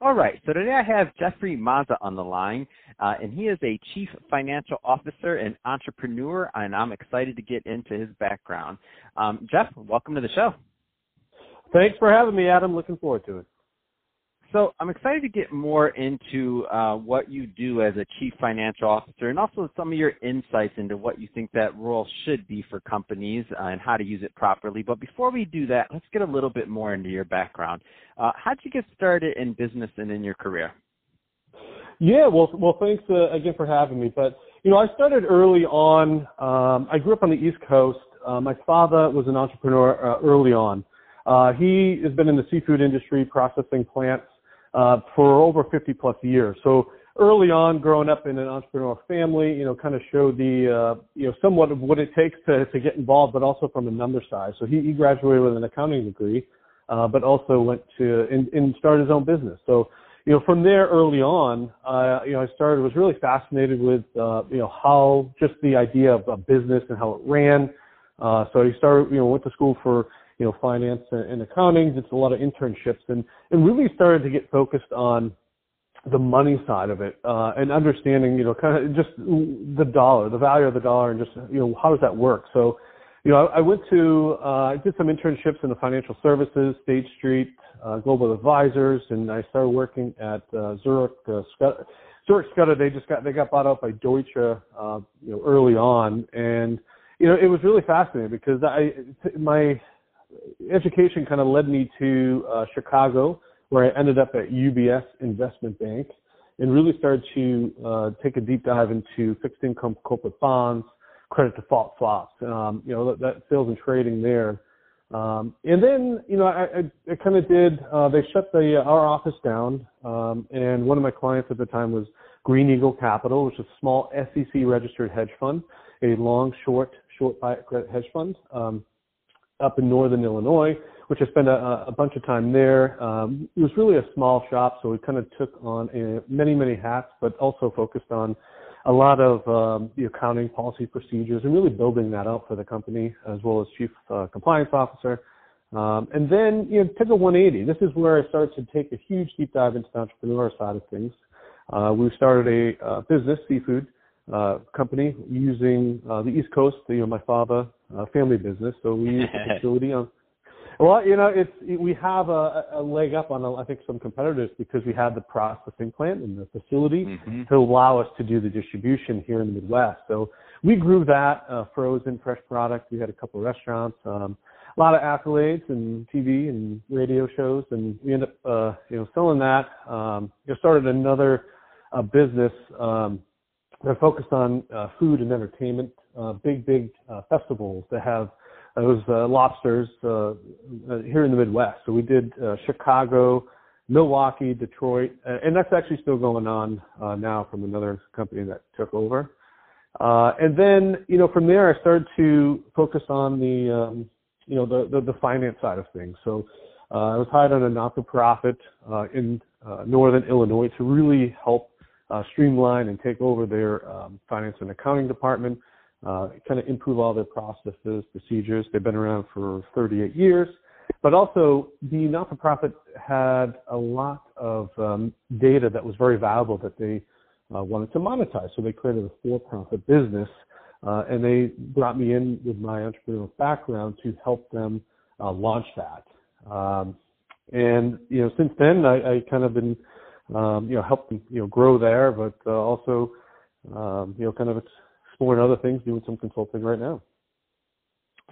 All right, so today I have Jeffrey Mazza on the line, uh, and he is a chief financial officer and entrepreneur, and I'm excited to get into his background. Um, Jeff, welcome to the show. Thanks for having me, Adam. Looking forward to it. So I'm excited to get more into uh, what you do as a chief financial officer and also some of your insights into what you think that role should be for companies uh, and how to use it properly. But before we do that, let's get a little bit more into your background. Uh, how did you get started in business and in your career? Yeah, well, well, thanks uh, again for having me. But you know, I started early on. Um, I grew up on the East Coast. Uh, my father was an entrepreneur uh, early on. he has been in the seafood industry, processing plants uh, for over 50 plus years. So early on, growing up in an entrepreneurial family, you know, kind of showed the, uh, you know, somewhat of what it takes to, to get involved, but also from a number side. So he, he graduated with an accounting degree, uh, but also went to and, started his own business. So, you know, from there early on, uh, you know, I started was really fascinated with, uh, you know, how just the idea of a business and how it ran. Uh, so he started, you know, went to school for you know, finance and accounting, did a lot of internships and, and really started to get focused on the money side of it, uh, and understanding, you know, kind of just the dollar, the value of the dollar and just, you know, how does that work? So, you know, I, I went to, uh, I did some internships in the financial services, State Street, uh, Global Advisors, and I started working at, uh, Zurich, uh, Scott, Zurich Scudder. They just got, they got bought out by Deutsche, uh, you know, early on. And, you know, it was really fascinating because I, my, education kind of led me to uh, Chicago, where I ended up at UBS Investment Bank and really started to uh, take a deep dive into fixed income corporate bonds, credit default swaps, um, you know, that, that, sales and trading there. Um, and then, you know, I, I, I kind of did, uh, they shut the, uh, our office down. Um, and one of my clients at the time was Green Eagle Capital, which is a small SEC registered hedge fund, a long, short, short credit hedge fund. Um, up in northern Illinois, which I spent a, a bunch of time there. Um, it was really a small shop, so we kind of took on a, many, many hats, but also focused on a lot of um, the accounting policy procedures and really building that out for the company as well as chief uh, compliance officer. Um, and then, you know, took a 180. This is where I started to take a huge deep dive into the entrepreneur side of things. Uh, we started a uh, business, seafood, uh, company using uh, the East Coast, you know, my father uh, family business. So we use the facility on. Well, you know, it's we have a, a leg up on I think some competitors because we have the processing plant and the facility mm-hmm. to allow us to do the distribution here in the Midwest. So we grew that uh, frozen fresh product. We had a couple of restaurants, um, a lot of accolades and TV and radio shows, and we ended up uh, you know selling that. Um, you know, started another uh, business. Um, they're focused on uh, food and entertainment uh, big, big uh, festivals that have those uh, lobsters uh, uh, here in the Midwest. So we did uh, Chicago, Milwaukee, Detroit, and that's actually still going on uh, now from another company that took over. Uh, and then, you know, from there I started to focus on the, um, you know, the, the, the finance side of things. So uh, I was hired on a not-for-profit uh, in uh, northern Illinois to really help uh, streamline and take over their um, finance and accounting department uh, kind of improve all their processes, procedures. They've been around for 38 years. But also, the not-for-profit had a lot of um, data that was very valuable that they uh, wanted to monetize. So they created a for-profit business, uh, and they brought me in with my entrepreneurial background to help them uh, launch that. Um, and you know, since then, I, I kind of been um, you know helping you know grow there, but uh, also um, you know kind of exploring other things, doing some consulting right now.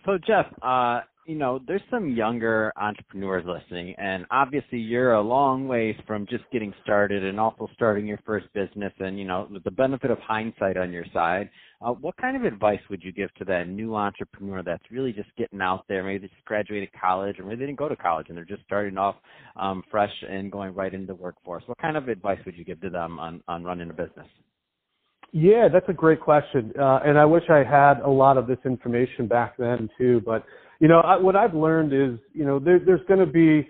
So Jeff, uh, you know, there's some younger entrepreneurs listening, and obviously you're a long ways from just getting started and also starting your first business. And you know, with the benefit of hindsight on your side, uh, what kind of advice would you give to that new entrepreneur that's really just getting out there? Maybe they just graduated college, or maybe they didn't go to college and they're just starting off um, fresh and going right into the workforce. What kind of advice would you give to them on on running a business? Yeah, that's a great question, uh, and I wish I had a lot of this information back then too. But you know, I, what I've learned is, you know, there, there's going to be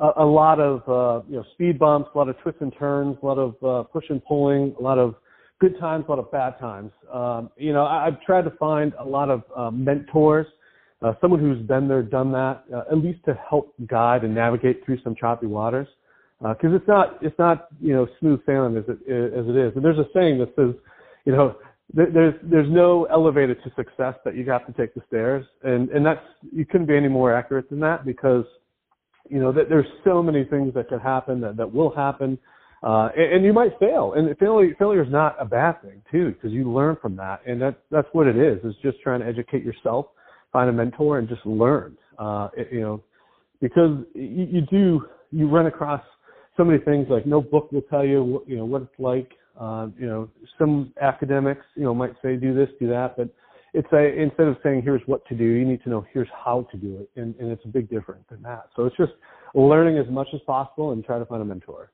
a, a lot of uh, you know speed bumps, a lot of twists and turns, a lot of uh, push and pulling, a lot of good times, a lot of bad times. Um, you know, I, I've tried to find a lot of uh, mentors, uh, someone who's been there, done that, uh, at least to help guide and navigate through some choppy waters. Because uh, it's not it's not you know smooth sailing as it as it is. And there's a saying that says you know, there's there's no elevator to success that you have to take the stairs, and and that's you couldn't be any more accurate than that because you know that there's so many things that could happen that that will happen, uh, and, and you might fail, and failure failure is not a bad thing too because you learn from that, and that that's what it is. Is just trying to educate yourself, find a mentor, and just learn. Uh, it, you know, because you, you do you run across so many things like no book will tell you what, you know what it's like uh, you know, some academics, you know, might say do this, do that, but it's a instead of saying here's what to do, you need to know here's how to do it, and, and it's a big difference than that. So it's just learning as much as possible and try to find a mentor.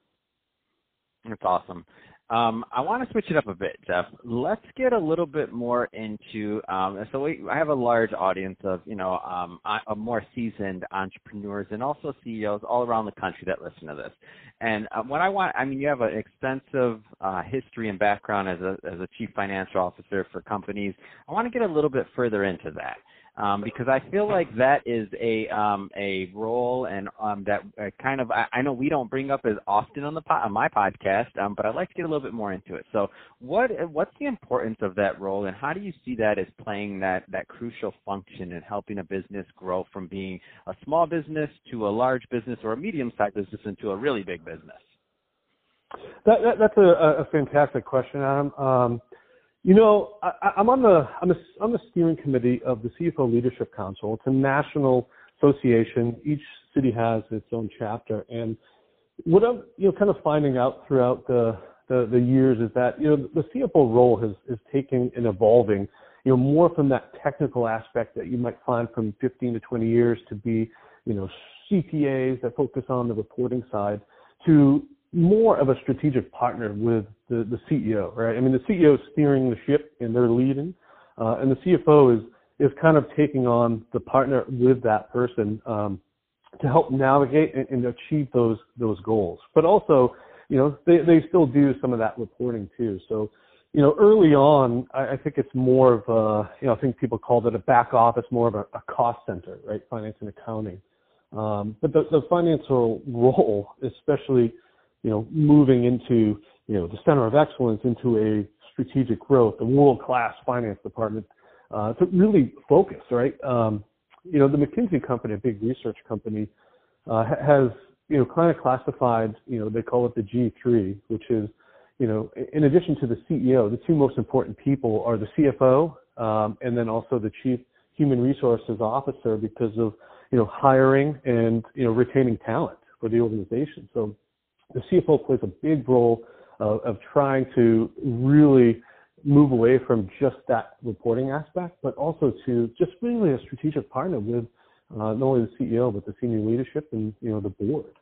That's awesome. Um, I want to switch it up a bit, Jeff. Let's get a little bit more into. Um, so we, I have a large audience of you know um, more seasoned entrepreneurs and also CEOs all around the country that listen to this. And uh, what I want, I mean, you have an extensive uh, history and background as a as a chief financial officer for companies. I want to get a little bit further into that um, because I feel like that is a um, a role and um, that uh, kind of I, I, know we don't bring up as often on the po- on my podcast, um, but I'd like to get a little bit more into it. So, what what's the importance of that role, and how do you see that as playing that that crucial function in helping a business grow from being a small business to a large business or a medium sized business into a really big business? That, that, that's a, a fantastic question, Adam. Um, you know, I, I'm on the I'm, a, on the steering committee of the CFO Leadership Council. It's a national association. Each city has its own chapter, and what I'm you know kind of finding out throughout the the, the years is that you know the CFO role has is taking and evolving. You know, more from that technical aspect that you might find from 15 to 20 years to be, you know, CPAs that focus on the reporting side to more of a strategic partner with the, the CEO, right? I mean, the CEO is steering the ship and they're leading, uh, and the CFO is is kind of taking on the partner with that person um, to help navigate and, and, achieve those those goals. But also, you know, they they still do some of that reporting too. So, you know, early on, I, I think it's more of a, you know, I think people called it a back office, more of a, a cost center, right? Finance and accounting. Um, but the, the financial role, especially you know, moving into, you know, the center of excellence into a strategic growth, a world-class finance department, uh, to really focus, right? Um, you know, the McKinsey company, a big research company, uh, has, you know, kind of classified, you know, they call it the G3, which is, you know, in addition to the CEO, the two most important people are the CFO, um, and then also the chief human resources officer because of, you know, hiring and, you know, retaining talent for the organization. So the CFO plays a big role uh, of trying to really move away from just that reporting aspect, but also to just really a strategic partner with uh, not only the CEO but the senior leadership and you know the board.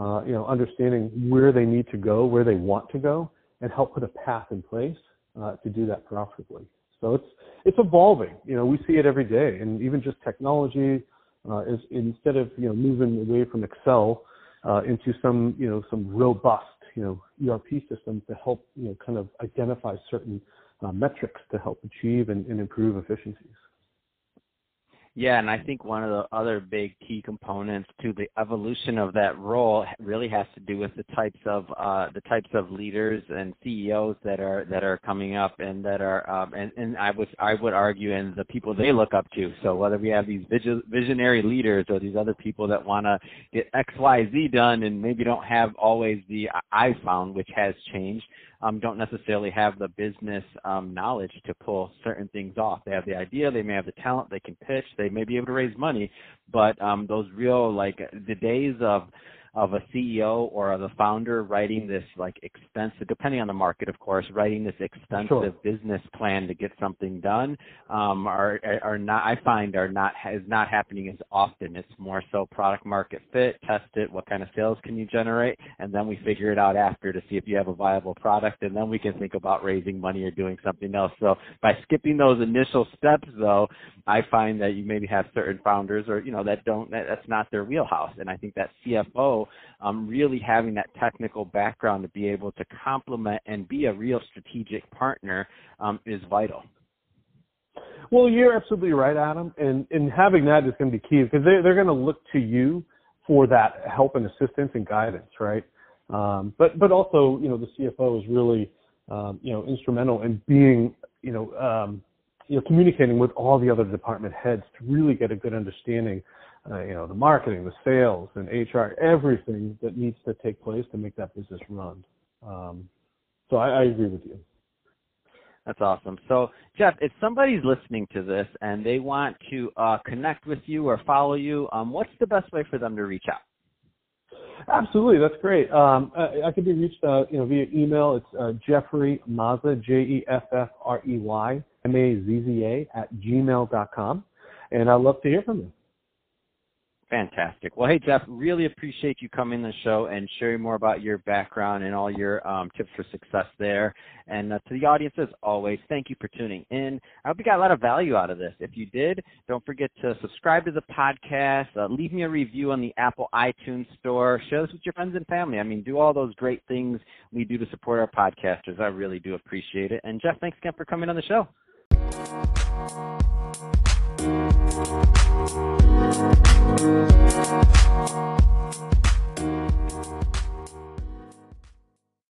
Uh, you know, understanding where they need to go, where they want to go, and help put a path in place uh, to do that profitably. So it's it's evolving. You know, we see it every day, and even just technology uh, is instead of you know moving away from Excel uh, into some, you know, some robust, you know, ERP systems to help, you know, kind of identify certain uh, metrics to help achieve and, and improve efficiencies. Yeah, and I think one of the other big key components to the evolution of that role really has to do with the types of uh, the types of leaders and CEOs that are that are coming up and that are um, and, and I would I would argue and the people they look up to. So whether we have these visionary leaders or these other people that want to get X Y Z done and maybe don't have always the I found which has changed um, don't necessarily have the business um, knowledge to pull certain things off. They have the idea, they may have the talent, they can pitch, they may be able to raise money, but um, those real like the days of of a CEO or of a founder writing this like expensive, depending on the market, of course, writing this expensive sure. business plan to get something done, um, are are not I find are not is not happening as often. It's more so product market fit, test it, what kind of sales can you generate, and then we figure it out after to see if you have a viable product, and then we can think about raising money or doing something else. So by skipping those initial steps, though, I find that you maybe have certain founders or you know that don't that, that's not their wheelhouse, and I think that CFO um, really having that technical background to be able to complement and be a real strategic partner um, is vital. Well, you're absolutely right, Adam, and and having that is going to be key because they they're going to look to you for that help and assistance and guidance, right? Um, but but also, you know, the CFO is really um, you know instrumental in being you know um, you know communicating with all the other department heads to really get a good understanding uh, you know, the marketing, the sales, and HR, everything that needs to take place to make that business run. Um, so I, I agree with you. That's awesome. So, Jeff, if somebody's listening to this and they want to uh, connect with you or follow you, um, what's the best way for them to reach out? Absolutely, that's great. Um, I, I can be reached, uh, you know, via email. It's uh, Jeffrey Mazza, J E F F R E Y M A Z Z A at gmail dot com, and I'd love to hear from you. Fantastic. Well, hey, Jeff, really appreciate you coming on the show and sharing more about your background and all your um, tips for success there. And uh, to the audience, as always, thank you for tuning in. I hope you got a lot of value out of this. If you did, don't forget to subscribe to the podcast, uh, leave me a review on the Apple iTunes Store, share this with your friends and family. I mean, do all those great things we do to support our podcasters. I really do appreciate it. And Jeff, thanks again for coming on the show. Thank.